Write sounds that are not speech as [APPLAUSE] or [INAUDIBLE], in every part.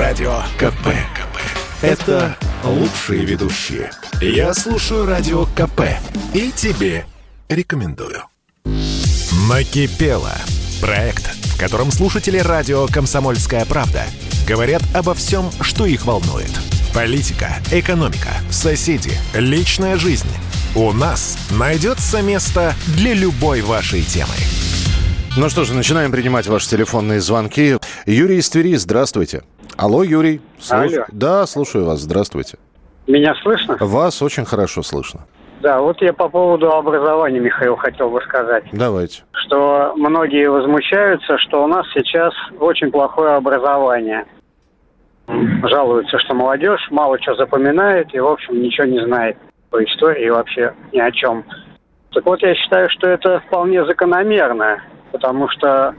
Радио КП. КП. Это лучшие ведущие. Я слушаю Радио КП. И тебе рекомендую. Накипело. Проект, в котором слушатели радио «Комсомольская правда» говорят обо всем, что их волнует. Политика, экономика, соседи, личная жизнь. У нас найдется место для любой вашей темы. Ну что ж, начинаем принимать ваши телефонные звонки. Юрий из Твери, здравствуйте. Алло, Юрий. Слуш... Алло. Да, слушаю вас. Здравствуйте. Меня слышно? Вас очень хорошо слышно. Да, вот я по поводу образования, Михаил, хотел бы сказать. Давайте. Что многие возмущаются, что у нас сейчас очень плохое образование. Жалуются, что молодежь мало что запоминает и, в общем, ничего не знает по истории и вообще ни о чем. Так вот, я считаю, что это вполне закономерно, потому что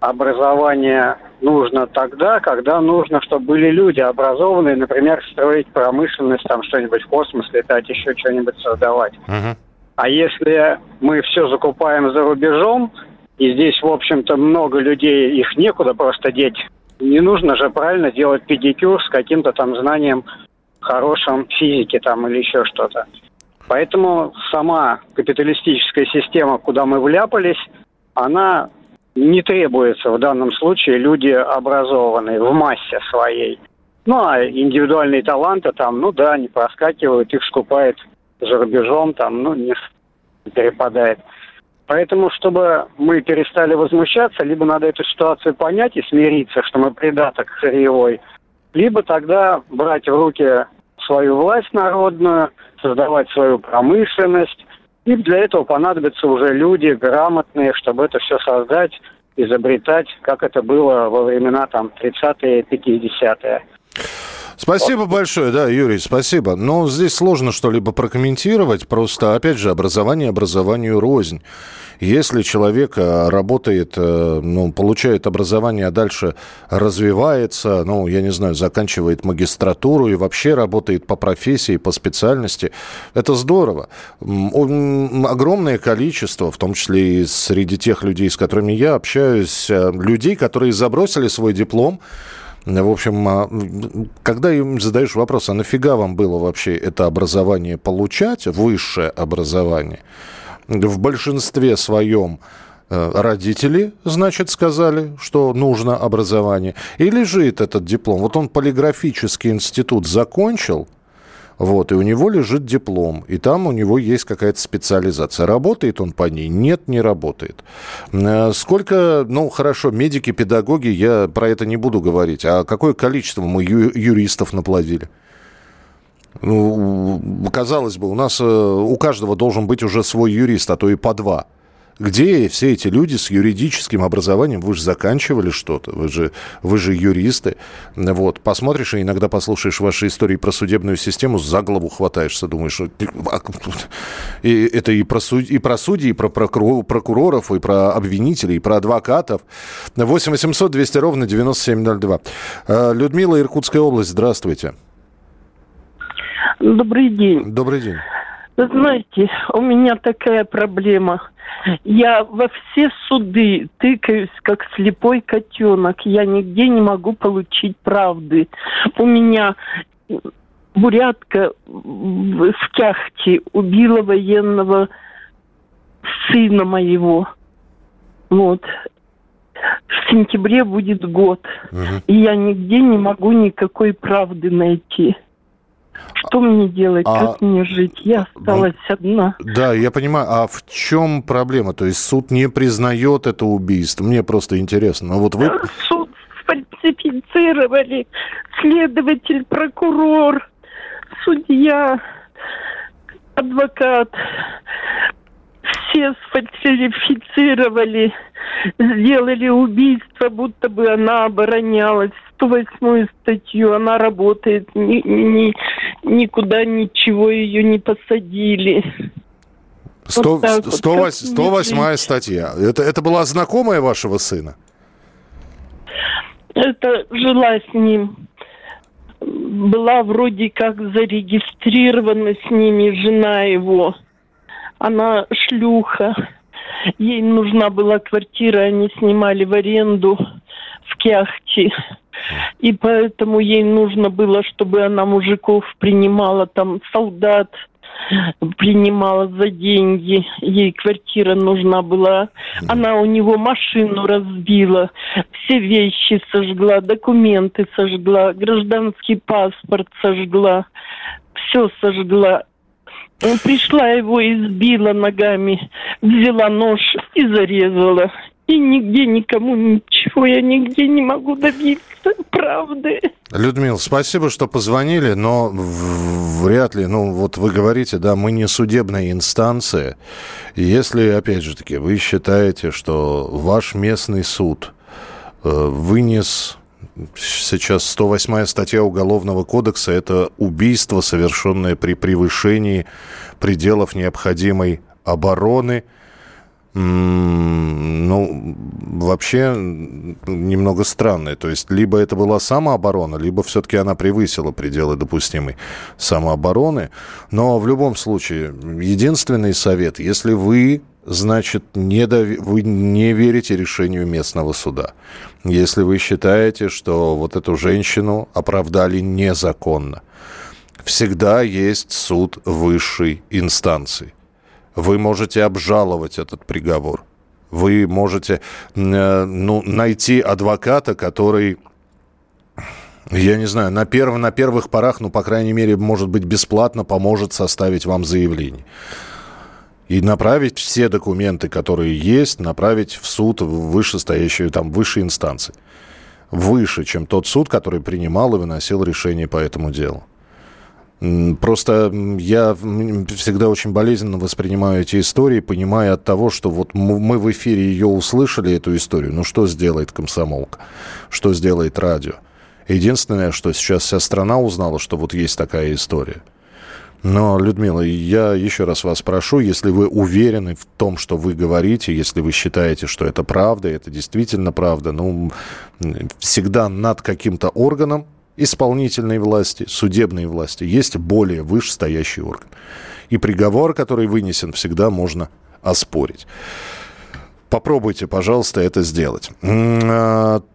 образование нужно тогда, когда нужно, чтобы были люди образованные, например, строить промышленность, там что-нибудь в космос летать, еще что-нибудь создавать. Мгм. А если мы все закупаем за рубежом, и здесь, в общем-то, много людей, их некуда просто деть, не нужно же правильно делать педикюр с каким-то там знанием хорошим физики там или еще что-то. Поэтому сама капиталистическая система, куда мы вляпались, она не требуется в данном случае люди образованные в массе своей. Ну, а индивидуальные таланты там, ну да, не проскакивают, их скупает за рубежом, там, ну, не перепадает. Поэтому, чтобы мы перестали возмущаться, либо надо эту ситуацию понять и смириться, что мы придаток сырьевой, либо тогда брать в руки свою власть народную, создавать свою промышленность. И для этого понадобятся уже люди грамотные, чтобы это все создать, изобретать, как это было во времена там 30-е, 50-е. Спасибо большое, да, Юрий, спасибо. Но здесь сложно что-либо прокомментировать, просто, опять же, образование образованию рознь. Если человек э, работает, э, ну, получает образование, а дальше развивается, ну, я не знаю, заканчивает магистратуру и вообще работает по профессии, по специальности, это здорово. Огромное количество, в том числе и среди тех людей, с которыми я общаюсь, э, людей, которые забросили свой диплом, в общем, а, когда им задаешь вопрос, а нафига вам было вообще это образование получать, высшее образование, в большинстве своем э, родители, значит, сказали, что нужно образование, и лежит этот диплом. Вот он полиграфический институт закончил, вот, и у него лежит диплом, и там у него есть какая-то специализация. Работает он по ней? Нет, не работает. Э, Сколько, ну, хорошо, медики, педагоги, я про это не буду говорить, а какое количество мы ю- юристов наплодили? Ну, казалось бы, у нас э, у каждого должен быть уже свой юрист, а то и по два. Где все эти люди с юридическим образованием? Вы же заканчивали что-то, вы же, вы же юристы. Вот, посмотришь и иногда послушаешь ваши истории про судебную систему, за голову хватаешься, думаешь, а, и это и про, суд- и про судей, и про прокуроров, и про обвинителей, и про адвокатов. 8 800 200 ровно 9702. Э, Людмила, Иркутская область, здравствуйте. Добрый день. Добрый день. Вы знаете, у меня такая проблема. Я во все суды тыкаюсь, как слепой котенок. Я нигде не могу получить правды. У меня бурятка в Кяхте убила военного сына моего. Вот. В сентябре будет год. Мгм. И я нигде не могу никакой правды найти. Что мне делать? А- Как мне жить? Я осталась одна. Да, я понимаю. А в чем проблема? То есть суд не признает это убийство? Мне просто интересно. Ну вот вы... Суд сфальсифицировали. Следователь, прокурор, судья, адвокат. Все сфальсифицировали. Сделали убийство, будто бы она оборонялась. 108 статью, она работает, ни- ни- никуда ничего ее не посадили. Сто- Вот так вот. сто Как вось- 108 статья. Это, это была знакомая вашего сына? Это жила с ним. Была вроде как зарегистрирована с ними жена его. Она шлюха. Ей нужна была квартира, они снимали в аренду в Кяхте. И поэтому ей нужно было, чтобы она мужиков принимала, там, солдат, принимала за деньги. Ей квартира нужна была. Она у него машину разбила, все вещи сожгла, документы сожгла, гражданский паспорт сожгла, все сожгла. Пришла его, избила ногами, взяла нож и зарезала. И нигде никому ничего, я нигде не могу добиться правды. Людмила, спасибо, что позвонили, но вряд ли, ну вот вы говорите, да, мы не судебная инстанция. Если, опять же таки, вы считаете, что ваш местный суд э, вынес сейчас 108 статья Уголовного кодекса – это убийство, совершенное при превышении пределов необходимой обороны – ну, вообще немного странное. То есть, либо это была самооборона, либо все-таки она превысила пределы допустимой самообороны. Но в любом случае, единственный совет, если вы значит, не дов... вы не верите решению местного суда. Если вы считаете, что вот эту женщину оправдали незаконно, всегда есть суд высшей инстанции. Вы можете обжаловать этот приговор. Вы можете э, ну, найти адвоката, который я не знаю, на, перв, на первых порах, ну, по крайней мере, может быть, бесплатно поможет составить вам заявление. И направить все документы, которые есть, направить в суд, в вышестоящую, там, высшей инстанции. Выше, чем тот суд, который принимал и выносил решение по этому делу. Просто я всегда очень болезненно воспринимаю эти истории, понимая от того, что вот мы в эфире ее услышали, эту историю, ну что сделает комсомолка, что сделает радио. Единственное, что сейчас вся страна узнала, что вот есть такая история. Но, Людмила, я еще раз вас прошу, если вы уверены в том, что вы говорите, если вы считаете, что это правда, это действительно правда, ну, всегда над каким-то органом исполнительной власти, судебной власти есть более вышестоящий орган. И приговор, который вынесен, всегда можно оспорить. Попробуйте, пожалуйста, это сделать.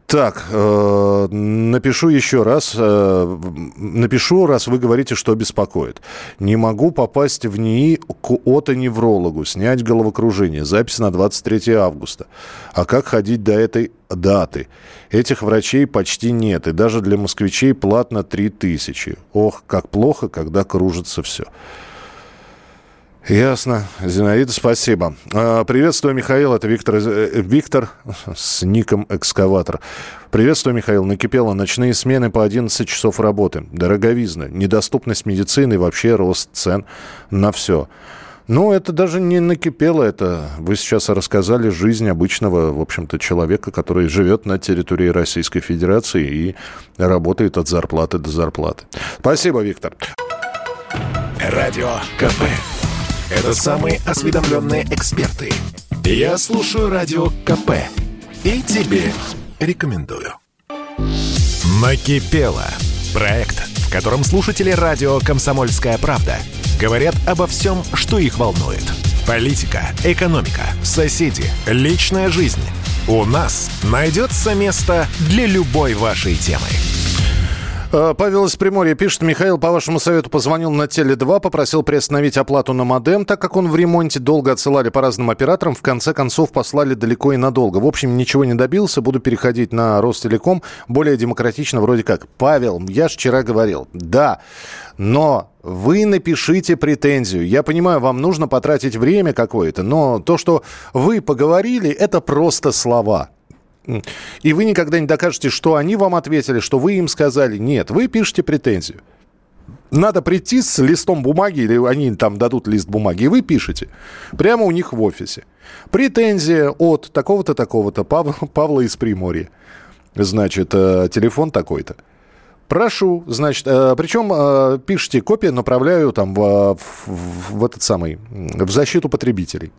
Так, э, напишу еще раз. Э, напишу, раз вы говорите, что беспокоит. Не могу попасть в НИИ к отоневрологу, снять головокружение. Запись на 23 августа. А как ходить до этой даты? Этих врачей почти нет. И даже для москвичей платно 3000. Ох, как плохо, когда кружится все. Ясно. Зинаида, спасибо. А, приветствую, Михаил. Это Виктор, э, Виктор с ником «Экскаватор». Приветствую, Михаил. Накипело ночные смены по 11 часов работы. Дороговизна, недоступность медицины, вообще рост цен на все. Ну, это даже не накипело, это вы сейчас рассказали жизнь обычного, в общем-то, человека, который живет на территории Российской Федерации и работает от зарплаты до зарплаты. Спасибо, Виктор. Радио КП. Это самые осведомленные эксперты. Я слушаю Радио КП. И тебе рекомендую. Накипело. Проект, в котором слушатели радио «Комсомольская правда» говорят обо всем, что их волнует. Политика, экономика, соседи, личная жизнь. У нас найдется место для любой вашей темы. Э, Павел из Приморья пишет, Михаил, по вашему совету позвонил на Теле2, попросил приостановить оплату на модем, так как он в ремонте долго отсылали по разным операторам, в конце концов послали далеко и надолго. В общем, ничего не добился, буду переходить на Ростелеком, более демократично вроде как. Павел, я же вчера говорил, да, но вы напишите претензию. Я понимаю, вам нужно потратить время какое-то, но то, что вы поговорили, это просто слова. И вы никогда не докажете, что они вам ответили, что вы им сказали. Нет, вы пишете претензию. Надо прийти с листом бумаги, или они там дадут лист бумаги, и вы пишете. Прямо у них в офисе. Претензия от такого-то, такого-то, Павла, Павла из Приморья. Значит, э, телефон такой-то. Прошу, значит, э, причем э, пишите копию, направляю там в, в, в этот самый, в защиту потребителей.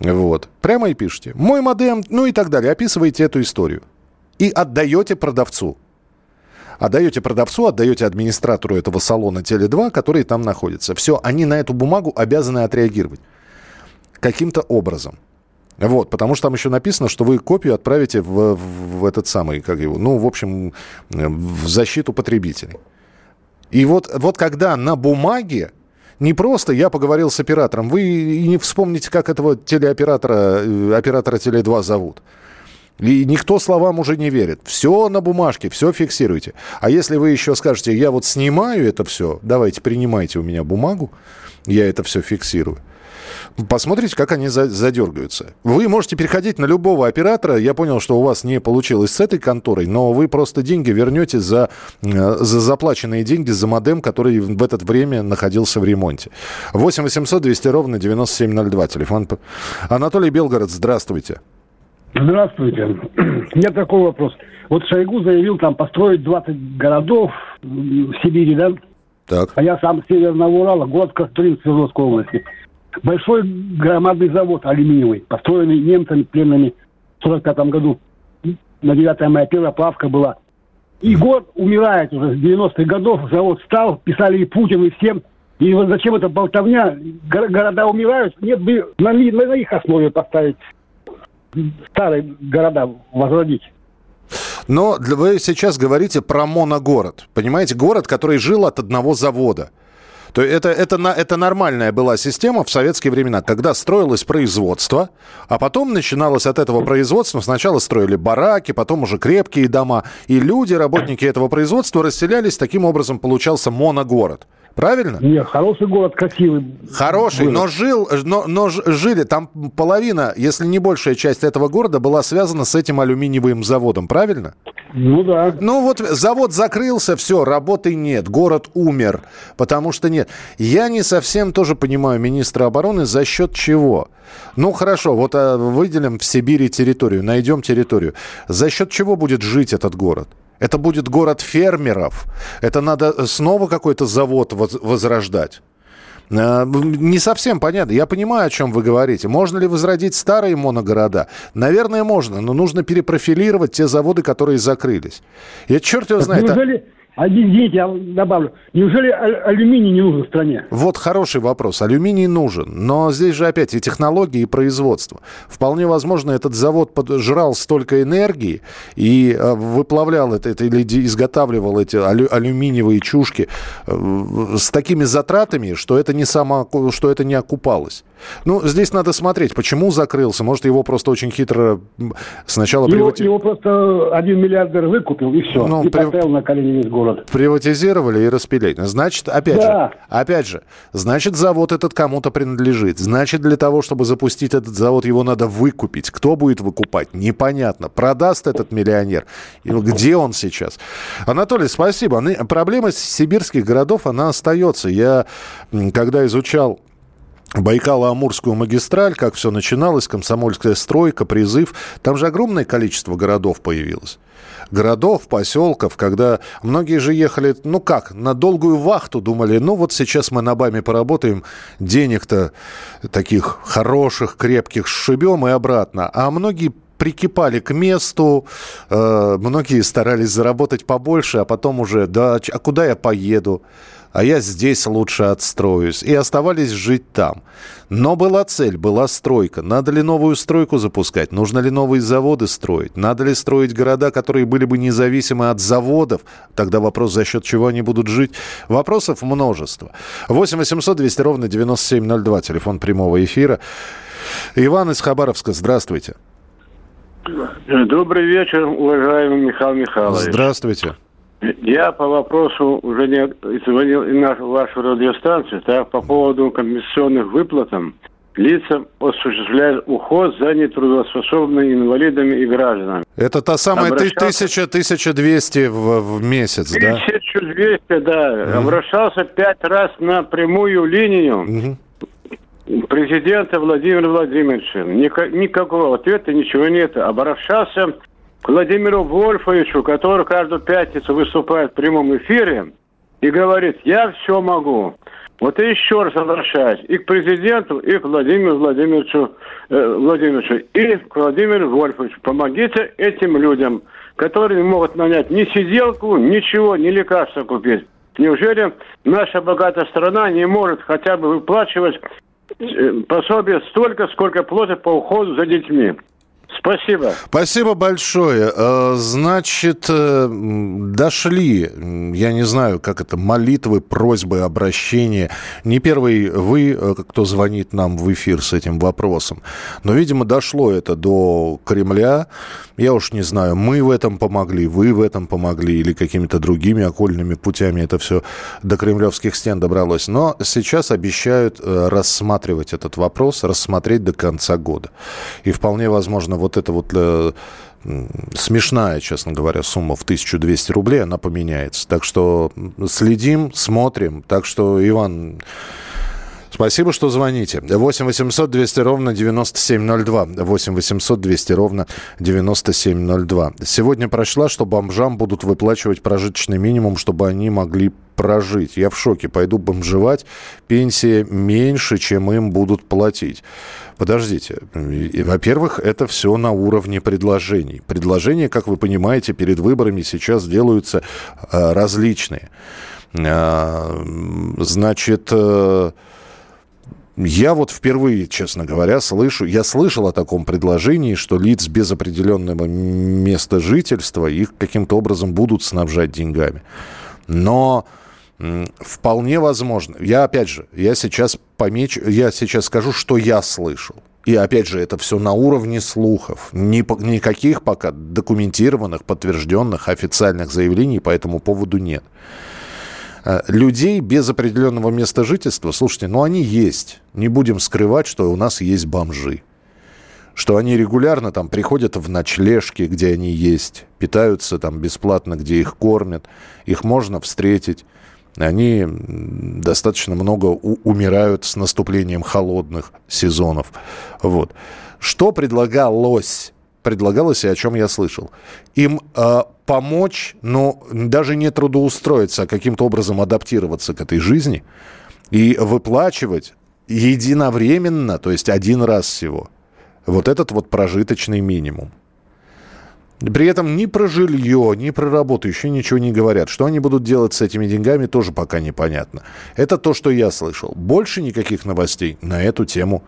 Вот. Прямо и пишите. Мой модем, ну и так далее. Описываете эту историю. И отдаете продавцу. Отдаете продавцу, отдаете администратору этого салона Теле2, который там находится. Все, они на эту бумагу обязаны отреагировать. Каким-то образом. Вот, потому что там еще написано, что вы копию отправите в, в этот самый, как его, ну, в общем, в защиту потребителей. И вот, вот когда на бумаге не просто я поговорил с оператором, вы и не вспомните, как этого телеоператора, э, оператора Теле2 зовут. И никто словам уже не верит. Все на бумажке, все фиксируйте. А если вы еще скажете, я вот снимаю это все, давайте принимайте у меня бумагу, я это все фиксирую. Посмотрите, как они задергаются. Вы можете переходить на любого оператора. Я понял, что у вас не получилось с этой конторой, но вы просто деньги вернете за, э, за заплаченные деньги за модем, который в это время находился в ремонте. 8 800 200 ровно 9702. Телефон. Анатолий Белгород, здравствуйте. Здравствуйте. [CLEARS THROAT] У меня такой вопрос. Вот Шойгу заявил там построить 20 городов в Сибири, да? Так. А я сам с Северного Урала, город Костурин Свердловской области. Большой громадный завод алюминиевый, построенный немцами пленными в 45 году. На 9 мая первая плавка была. И город умирает уже с 90-х годов. Завод стал, писали и Путин, и всем. И вот зачем эта болтовня? Города умирают. Нет бы на, на их основе поставить старые города возродить. Но вы сейчас говорите про моногород. Понимаете, город, который жил от одного завода. То это, это, это нормальная была система в советские времена, когда строилось производство, а потом начиналось от этого производства. Сначала строили бараки, потом уже крепкие дома. И люди, работники этого производства, расселялись. Таким образом получался моногород. Правильно? Нет, хороший город, красивый. Хороший, город. но жил, но, но жили там половина, если не большая часть этого города была связана с этим алюминиевым заводом, правильно? Ну да. Ну вот завод закрылся, все, работы нет, город умер, потому что нет. Я не совсем тоже понимаю министра обороны за счет чего. Ну хорошо, вот а, выделим в Сибири территорию, найдем территорию. За счет чего будет жить этот город? Это будет город фермеров. Это надо снова какой-то завод возрождать. Э, не совсем понятно. Я понимаю, о чем вы говорите. Можно ли возродить старые моногорода? Наверное, можно, но нужно перепрофилировать те заводы, которые закрылись. Я черт его знает. Неужели, один день я добавлю. Неужели алюминий не нужен в стране? Вот хороший вопрос. Алюминий нужен. Но здесь же опять и технологии, и производство. Вполне возможно, этот завод жрал столько энергии и э, выплавлял это, это или изготавливал эти алю, алюминиевые чушки э, с такими затратами, что это не, само, что это не окупалось. Ну, здесь надо смотреть, почему закрылся. Может, его просто очень хитро сначала... Его, привати... его просто один миллиардер выкупил, и все. Ну, и при... поставил на колени весь город. Приватизировали и распилили. Значит, опять да. же, опять же, значит, завод этот кому-то принадлежит. Значит, для того, чтобы запустить этот завод, его надо выкупить. Кто будет выкупать? Непонятно. Продаст этот миллионер? Где он сейчас? Анатолий, спасибо. Проблема сибирских городов, она остается. Я, когда изучал Байкало-Амурскую магистраль, как все начиналось, комсомольская стройка, призыв. Там же огромное количество городов появилось. Городов, поселков, когда многие же ехали, ну как, на долгую вахту думали, ну вот сейчас мы на БАМе поработаем, денег-то таких хороших, крепких сшибем и обратно. А многие прикипали к месту, э, многие старались заработать побольше, а потом уже, да, а куда я поеду? А я здесь лучше отстроюсь. И оставались жить там. Но была цель, была стройка. Надо ли новую стройку запускать? Нужно ли новые заводы строить? Надо ли строить города, которые были бы независимы от заводов? Тогда вопрос, за счет чего они будут жить. Вопросов множество. 8 800 200 ровно 9702, телефон прямого эфира. Иван из Хабаровска, здравствуйте. Добрый вечер, уважаемый Михаил Михайлович. Здравствуйте. Я по вопросу уже не звонил и на вашу радиостанцию, так, по поводу компенсационных выплатам лицам осуществляют уход за нетрудоспособными инвалидами и гражданами. Это та самая Обращался... 1000-1200 в, в месяц, 1200, да? 1200, да. Угу. Обращался пять раз на прямую линию. Угу. Президента Владимира Владимировича. Никакого ответа, ничего нет. Обращался Владимиру Вольфовичу, который каждую пятницу выступает в прямом эфире и говорит, я все могу. Вот и еще раз обращаюсь и к президенту, и к Владимиру Владимировичу, э, Владимировичу, и к Владимиру Вольфовичу. Помогите этим людям, которые не могут нанять ни сиделку, ничего, ни лекарства купить. Неужели наша богатая страна не может хотя бы выплачивать э, пособие столько, сколько платят по уходу за детьми. Спасибо. Спасибо большое. Э, значит, э, дошли, я не знаю, как это, молитвы, просьбы, обращения. Не первый вы, э, кто звонит нам в эфир с этим вопросом. Но, видимо, дошло это до Кремля. Я уж не знаю, мы в этом помогли, вы в этом помогли или какими-то другими окольными путями это все до кремлевских стен добралось. Но сейчас обещают рассматривать этот вопрос, рассмотреть до конца года. И вполне возможно, вот эта вот э, смешная, честно говоря, сумма в 1200 рублей, она поменяется. Так что следим, смотрим. Так что, Иван, Спасибо, что звоните. 8 800 200 ровно 9702. 8 800 200 ровно 9702. Сегодня прошла, что бомжам будут выплачивать прожиточный минимум, чтобы они могли прожить. Я в шоке. Пойду бомжевать. Пенсия меньше, чем им будут платить. Подождите. Во-первых, это все на уровне предложений. Предложения, как вы понимаете, перед выборами сейчас делаются э, различные. Э, значит... Я вот впервые, честно говоря, слышу, я слышал о таком предложении, что лиц без определенного места жительства их каким-то образом будут снабжать деньгами. Но вполне возможно. Я опять же, я сейчас помечу, я сейчас скажу, что я слышал. И опять же, это все на уровне слухов. Ни, никаких пока документированных, подтвержденных официальных заявлений по этому поводу нет. Э, людей без определенного места жительства, слушайте, ну они есть. Не будем скрывать, что у нас есть бомжи. Что они регулярно там приходят в ночлежки, где они есть, питаются там бесплатно, где их кормят. Их можно встретить. Они достаточно много умирают с наступлением холодных сезонов. Вот. Что предлагалось предлагалось и о чем я слышал. Им э, помочь, но даже не трудоустроиться, а каким-то образом адаптироваться к этой жизни и выплачивать единовременно, то есть один раз всего, вот этот вот прожиточный минимум. При этом ни про жилье, ни про работу еще ничего не говорят. Что они будут делать с этими деньгами, тоже пока непонятно. Это то, что я слышал. Больше никаких новостей на эту тему,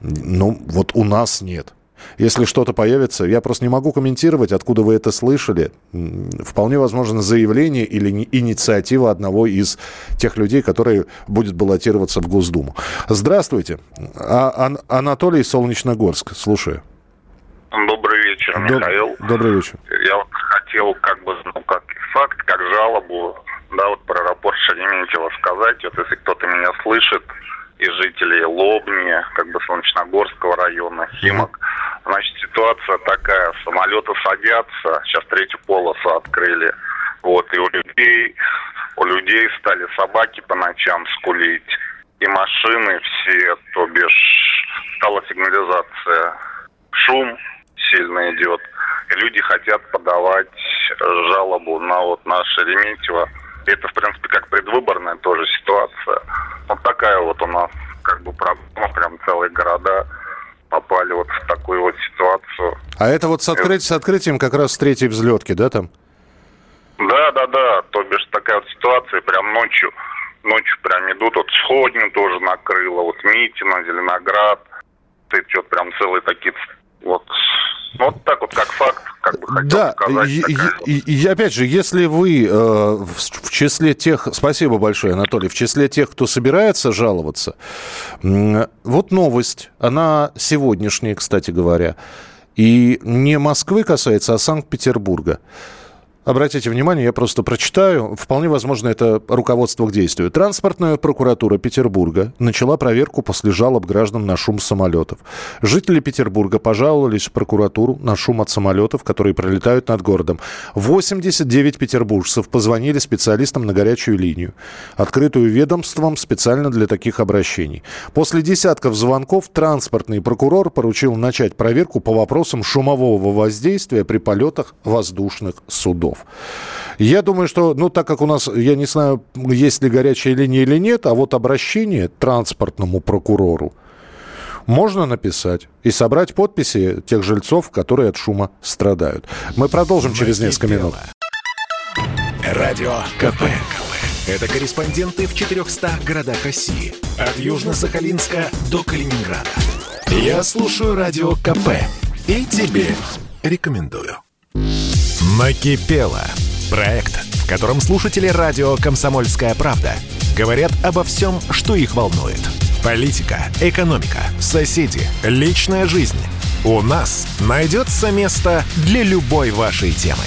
ну, вот у нас нет. Если что-то появится, я просто не могу комментировать, откуда вы это слышали. Вполне возможно заявление или инициатива одного из тех людей, которые будет баллотироваться в Госдуму. Здравствуйте. А, Ан- Анатолий Солнечногорск. Слушаю. Добрый вечер, Михаил. Добрый вечер. Я вот хотел как бы, ну, как факт, как жалобу, да, вот про аэропорт Шереметьево сказать. Вот если кто-то меня слышит, из жителей Лобни, как бы Солнечногорского района, Химок. Ситуация такая, самолеты садятся, сейчас третью полосу открыли, вот, и у людей, у людей стали собаки по ночам скулить, и машины все, то бишь, стала сигнализация, шум сильно идет, и люди хотят подавать жалобу на вот на Шереметьево, это, в принципе, как предвыборная тоже ситуация. Вот такая вот у нас как бы проблема, прям целые города попали вот в такую вот ситуацию. А это вот с, открыть, с открытием как раз третьей взлетки, да, там? Да, да, да. То бишь такая вот ситуация, прям ночью, ночью прям идут, вот Сходню тоже накрыло, вот Митина, Зеленоград, ты что-то прям целые такие вот вот так вот, как факт, как бы хотел да, сказать. И, и, и опять же, если вы э, в, в числе тех, спасибо большое, Анатолий, в числе тех, кто собирается жаловаться, э, вот новость, она сегодняшняя, кстати говоря, и не Москвы касается, а Санкт-Петербурга. Обратите внимание, я просто прочитаю. Вполне возможно, это руководство к действию. Транспортная прокуратура Петербурга начала проверку после жалоб граждан на шум самолетов. Жители Петербурга пожаловались в прокуратуру на шум от самолетов, которые пролетают над городом. 89 петербуржцев позвонили специалистам на горячую линию, открытую ведомством специально для таких обращений. После десятков звонков транспортный прокурор поручил начать проверку по вопросам шумового воздействия при полетах воздушных судов часов. Я думаю, что, ну, так как у нас, я не знаю, есть ли горячая линия или нет, а вот обращение транспортному прокурору можно написать и собрать подписи тех жильцов, которые от шума страдают. Мы продолжим через несколько минут. Радио. КП. Это корреспонденты в 400 городах России. От Южно-Сахалинска до Калининграда. Я слушаю Радио КП и тебе рекомендую. Накипело. Проект, в котором слушатели радио «Комсомольская правда» говорят обо всем, что их волнует. Политика, экономика, соседи, личная жизнь. У нас найдется место для любой вашей темы.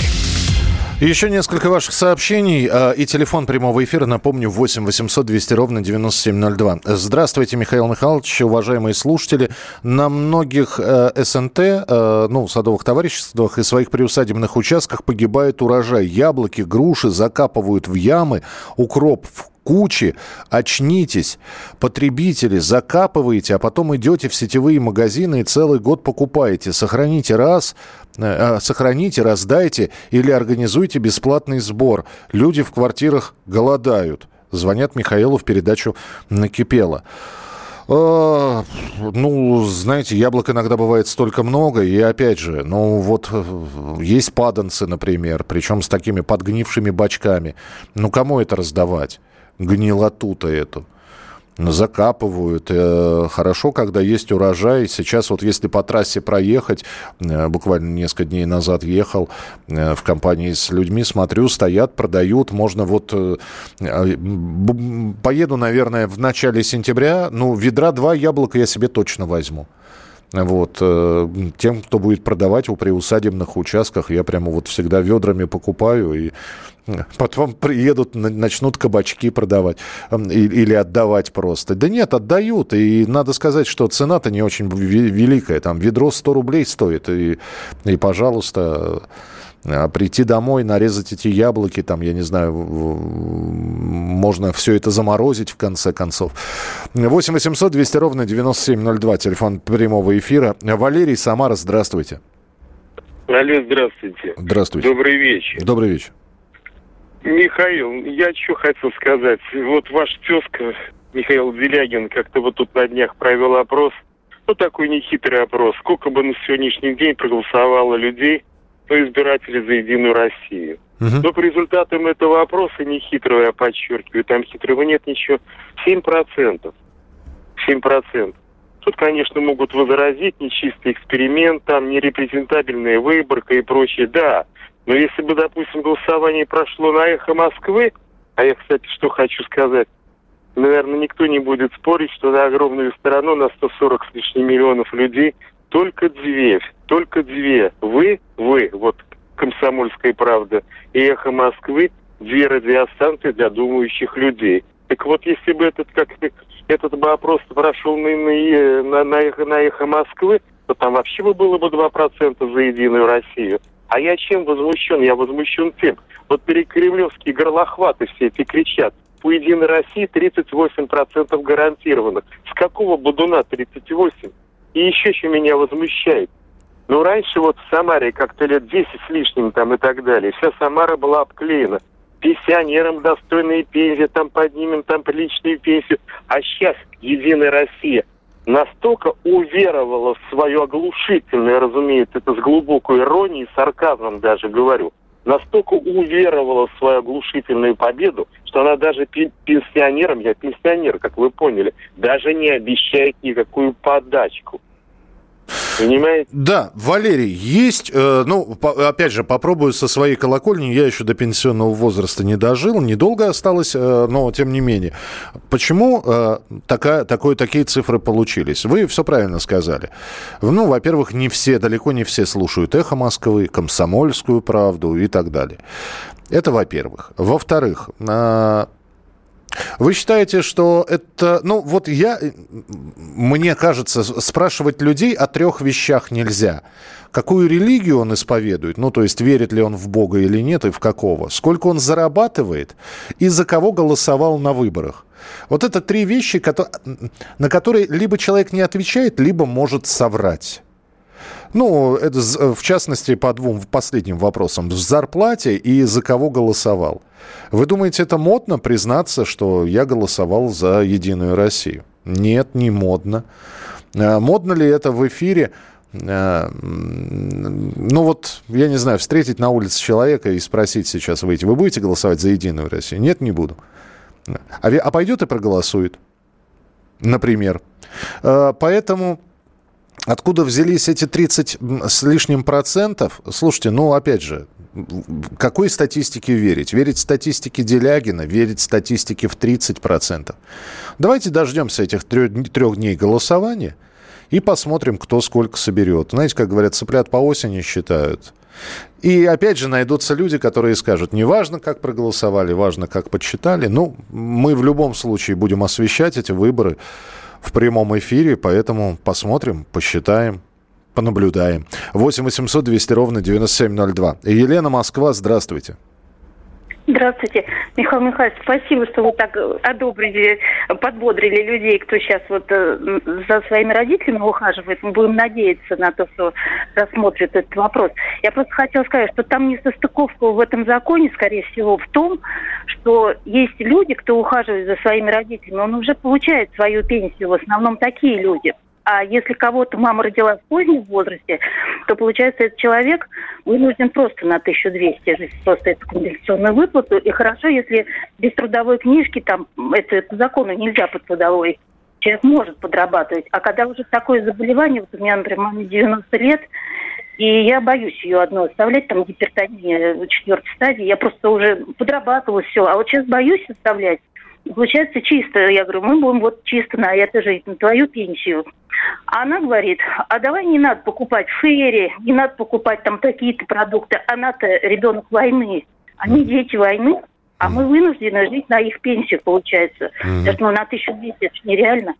Еще несколько ваших сообщений а, и телефон прямого эфира, напомню, 8 800 200 ровно 9702. Здравствуйте, Михаил Михайлович, уважаемые слушатели. На многих э, СНТ, э, ну, садовых товариществах и своих приусадебных участках погибает урожай. Яблоки, груши закапывают в ямы, укроп в кучи. Очнитесь, потребители, закапываете, а потом идете в сетевые магазины и целый год покупаете. Сохраните раз, э, сохраните, раздайте или организуйте бесплатный сбор. Люди в квартирах голодают. Звонят Михаилу в передачу «Накипело». А, ну, знаете, яблок иногда бывает столько много, и опять же, ну вот э, есть паданцы, например, причем с такими подгнившими бачками. Ну, кому это раздавать? Гнилоту-то эту закапывают. Э, хорошо, когда есть урожай. Сейчас вот если по трассе проехать, э, буквально несколько дней назад ехал э, в компании с людьми, смотрю, стоят, продают. Можно вот... Поеду, наверное, в начале сентября. Ну, ведра два яблока я себе точно возьму. Вот. Тем, кто будет продавать у приусадебных участках, я прямо вот всегда ведрами покупаю и Потом приедут, начнут кабачки продавать или отдавать просто. Да нет, отдают. И надо сказать, что цена-то не очень великая. Там ведро 100 рублей стоит. И, и пожалуйста, прийти домой, нарезать эти яблоки, там, я не знаю, можно все это заморозить в конце концов. 8 800 200 ровно 9702, телефон прямого эфира. Валерий Самара, здравствуйте. Алло, здравствуйте. Здравствуйте. Добрый вечер. Добрый вечер. Михаил, я что хотел сказать. Вот ваш тезка Михаил Делягин как-то вот тут на днях провел опрос. Ну, такой нехитрый опрос. Сколько бы на сегодняшний день проголосовало людей, ну, избирателей за Единую Россию. Угу. Но по результатам этого опроса, нехитрого, я подчеркиваю, там хитрого нет ничего, 7%. 7%. Тут, конечно, могут возразить нечистый эксперимент, там нерепрезентабельная выборка и прочее. Да, но если бы, допустим, голосование прошло на эхо Москвы, а я, кстати, что хочу сказать, наверное, никто не будет спорить, что на огромную страну, на 140 с лишним миллионов людей, только две, только две, вы, вы, вот «Комсомольская правда» и «Эхо Москвы», две радиостанции для думающих людей. Так вот, если бы этот, как [LAUGHS] этот бы опрос прошел на, на, на, эхо, на эхо Москвы, то там вообще бы было бы 2% за «Единую Россию». А я чем возмущен? Я возмущен тем. Вот перекремлевские горлохваты все эти кричат. По Единой России 38% гарантированных. С какого будуна 38? И еще что меня возмущает. Ну, раньше вот в Самаре как-то лет 10 с лишним там и так далее. Вся Самара была обклеена. Пенсионерам достойные пенсии, там поднимем, там приличную пенсию. А сейчас Единая Россия – настолько уверовала в свое оглушительное, разумеется, это с глубокой иронией, сарказмом даже говорю, настолько уверовала в свою оглушительную победу, что она даже пенсионерам, я пенсионер, как вы поняли, даже не обещает никакую подачку. Понимаете? Да, Валерий, есть, э, ну, опять же, попробую со своей колокольни, я еще до пенсионного возраста не дожил, недолго осталось, э, но тем не менее. Почему э, такая, такой, такие цифры получились? Вы все правильно сказали. Ну, во-первых, не все, далеко не все слушают «Эхо Москвы», «Комсомольскую правду» и так далее. Это во-первых. Во-вторых, вы считаете, что это... Ну, вот я... Мне кажется, спрашивать людей о трех вещах нельзя. Какую религию он исповедует, ну, то есть верит ли он в Бога или нет, и в какого. Сколько он зарабатывает, и за кого голосовал на выборах. Вот это три вещи, на которые либо человек не отвечает, либо может соврать. Ну, это в частности по двум последним вопросам. В зарплате и за кого голосовал. Вы думаете, это модно признаться, что я голосовал за Единую Россию? Нет, не модно. А модно ли это в эфире э, ну вот, я не знаю, встретить на улице человека и спросить сейчас выйти, вы будете голосовать за Единую Россию? Нет, не буду. А, а пойдет и проголосует, например. Э, поэтому Откуда взялись эти 30 с лишним процентов? Слушайте, ну, опять же, какой статистике верить? Верить статистике Делягина, верить статистике в 30 процентов? Давайте дождемся этих трех, дней голосования и посмотрим, кто сколько соберет. Знаете, как говорят, цыплят по осени считают. И опять же найдутся люди, которые скажут, не важно, как проголосовали, важно, как подсчитали. Ну, мы в любом случае будем освещать эти выборы в прямом эфире, поэтому посмотрим, посчитаем, понаблюдаем. 8 800 200 ровно 9702. Елена Москва, здравствуйте. Здравствуйте, Михаил Михайлович. Спасибо, что вы так одобрили, подбодрили людей, кто сейчас вот э, за своими родителями ухаживает. Мы будем надеяться на то, что рассмотрит этот вопрос. Я просто хотела сказать, что там не состыковка в этом законе, скорее всего, в том, что есть люди, кто ухаживает за своими родителями, он уже получает свою пенсию, в основном такие люди – а если кого-то мама родила в позднем возрасте, то, получается, этот человек вынужден просто на 1200 жить, просто эту компенсационную выплату. И хорошо, если без трудовой книжки, там, это по закону нельзя под трудовой, человек может подрабатывать. А когда уже такое заболевание, вот у меня, например, маме 90 лет, и я боюсь ее одну оставлять, там гипертония четвертой стадии. Я просто уже подрабатывала все. А вот сейчас боюсь оставлять. Получается чисто. Я говорю, мы будем вот чисто на это жить, на твою пенсию. А она говорит, а давай не надо покупать ферри, не надо покупать там какие-то продукты. Она-то ребенок войны. Они дети войны, а мы вынуждены жить на их пенсию, получается. Mm-hmm. Ну, на 1200 это нереально.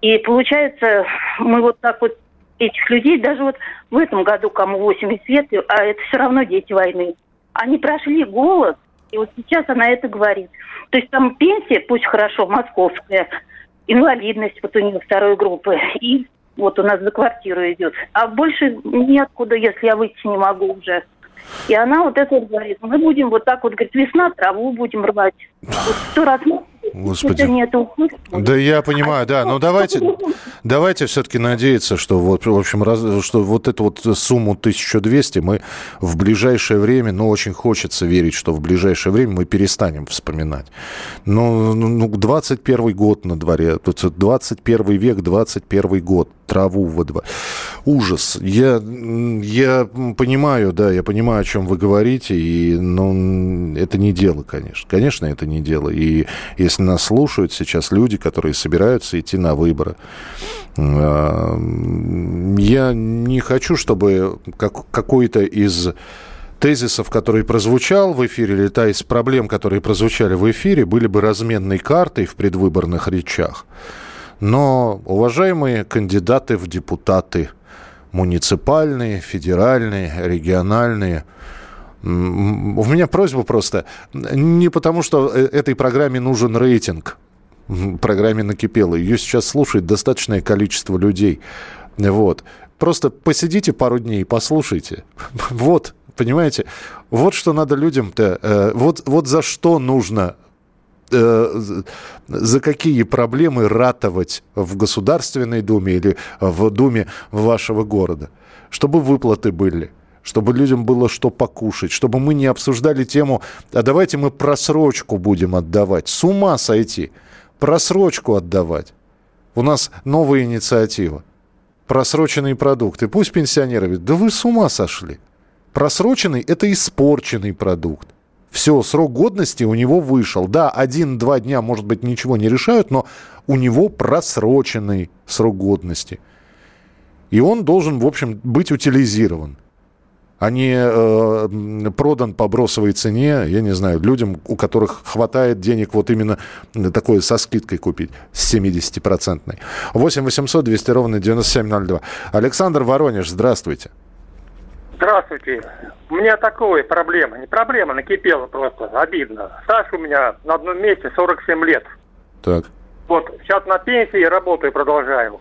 И получается, мы вот так вот этих людей, даже вот в этом году, кому 80 лет, а это все равно дети войны. Они прошли голод, и вот сейчас она это говорит. То есть там пенсия, пусть хорошо, московская, инвалидность вот у нее второй группы, и вот у нас за квартиру идет. А больше неоткуда, если я выйти не могу уже. И она вот это говорит, мы будем вот так вот, говорит, весна, траву будем рвать. Вот сто раз Господи. Нету. Да я понимаю, да. Но давайте, давайте все-таки надеяться, что вот, в общем, раз, что вот эту вот сумму 1200 мы в ближайшее время, ну, очень хочется верить, что в ближайшее время мы перестанем вспоминать. Но ну, 21 ну, год на дворе, 21 век, 21 год, траву во дворе. Ужас. Я, я понимаю, да, я понимаю, о чем вы говорите, и, ну, это не дело, конечно. Конечно, это не дело. И если нас слушают сейчас люди, которые собираются идти на выборы. А, я не хочу, чтобы как, какой-то из тезисов, который прозвучал в эфире, или та из проблем, которые прозвучали в эфире, были бы разменной картой в предвыборных речах. Но, уважаемые кандидаты в депутаты, муниципальные, федеральные, региональные – у меня просьба просто, не потому что э, этой программе нужен рейтинг, программе накипело, ее сейчас слушает достаточное количество людей. Вот. Просто посидите пару дней и послушайте. [LAUGHS] Вот, понимаете, вот что надо людям-то, э, вот, вот за что нужно э, за какие проблемы ратовать в Государственной Думе или в Думе вашего города, чтобы выплаты были – чтобы людям было что покушать, чтобы мы не обсуждали тему, а давайте мы просрочку будем отдавать. С ума сойти. Просрочку отдавать. У нас новая инициатива. Просроченные продукты. Пусть пенсионеры говорят, да вы с ума сошли. Просроченный – это испорченный продукт. Все, срок годности у него вышел. Да, один-два дня, может быть, ничего не решают, но у него просроченный срок годности. И он должен, в общем, быть утилизирован а не э, продан по бросовой цене, я не знаю, людям, у которых хватает денег вот именно такое со скидкой купить, с 70-процентной. 8 800 200 ровно 9702. Александр Воронеж, здравствуйте. Здравствуйте. У меня такое проблема. Не проблема, накипела просто. Обидно. Стаж у меня на одном месте 47 лет. Так. Вот, сейчас на пенсии работаю, продолжаю.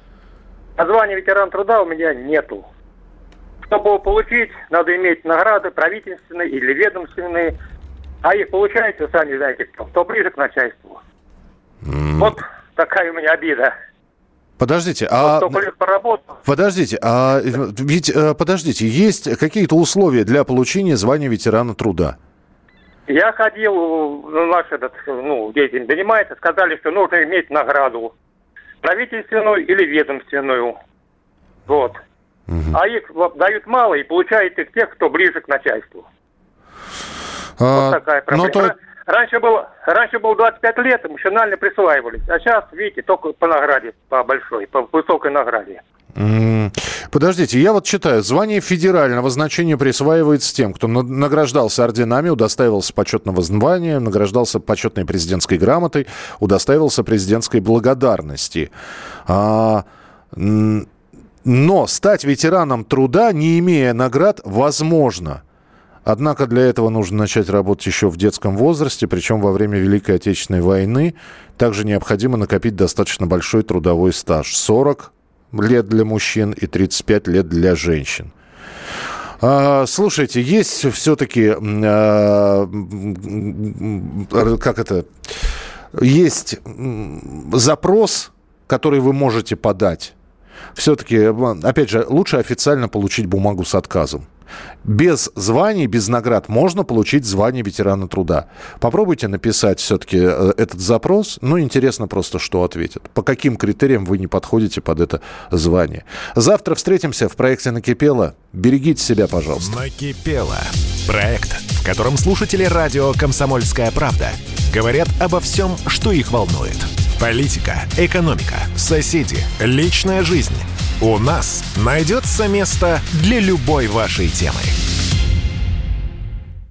Названия ветеран труда у меня нету. Чтобы его получить, надо иметь награды правительственные или ведомственные. А их получается, сами знаете, кто, кто ближе к начальству. Mm. Вот такая у меня обида. Подождите, а... Подождите, а ведь, э, подождите, есть какие-то условия для получения звания ветерана труда? Я ходил, наш этот, ну, этим занимается, сказали, что нужно иметь награду правительственную или ведомственную. Вот. Угу. А их дают мало, и получают их тех, кто ближе к начальству. А, вот такая проблема. То... Раньше было, раньше было 25 лет, эмоционально присваивались. А сейчас, видите, только по награде, по большой, по высокой награде. Подождите, я вот читаю, звание федерального значения присваивается тем, кто награждался орденами, удостаивался почетного звания, награждался почетной президентской грамотой, удостаивался президентской благодарности. А, но стать ветераном труда, не имея наград, возможно – Однако для этого нужно начать работать еще в детском возрасте, причем во время Великой Отечественной войны. Также необходимо накопить достаточно большой трудовой стаж. 40 лет для мужчин и 35 лет для женщин. А, слушайте, есть все-таки, а, как это, есть запрос, который вы можете подать. Все-таки, опять же, лучше официально получить бумагу с отказом. Без званий, без наград можно получить звание ветерана труда. Попробуйте написать все-таки э, этот запрос. Ну, интересно просто, что ответят. По каким критериям вы не подходите под это звание. Завтра встретимся в проекте «Накипело». Берегите себя, пожалуйста. «Накипело». Проект, в котором слушатели радио «Комсомольская правда» говорят обо всем, что их волнует. Политика, экономика, соседи, личная жизнь – у нас найдется место для любой вашей темы.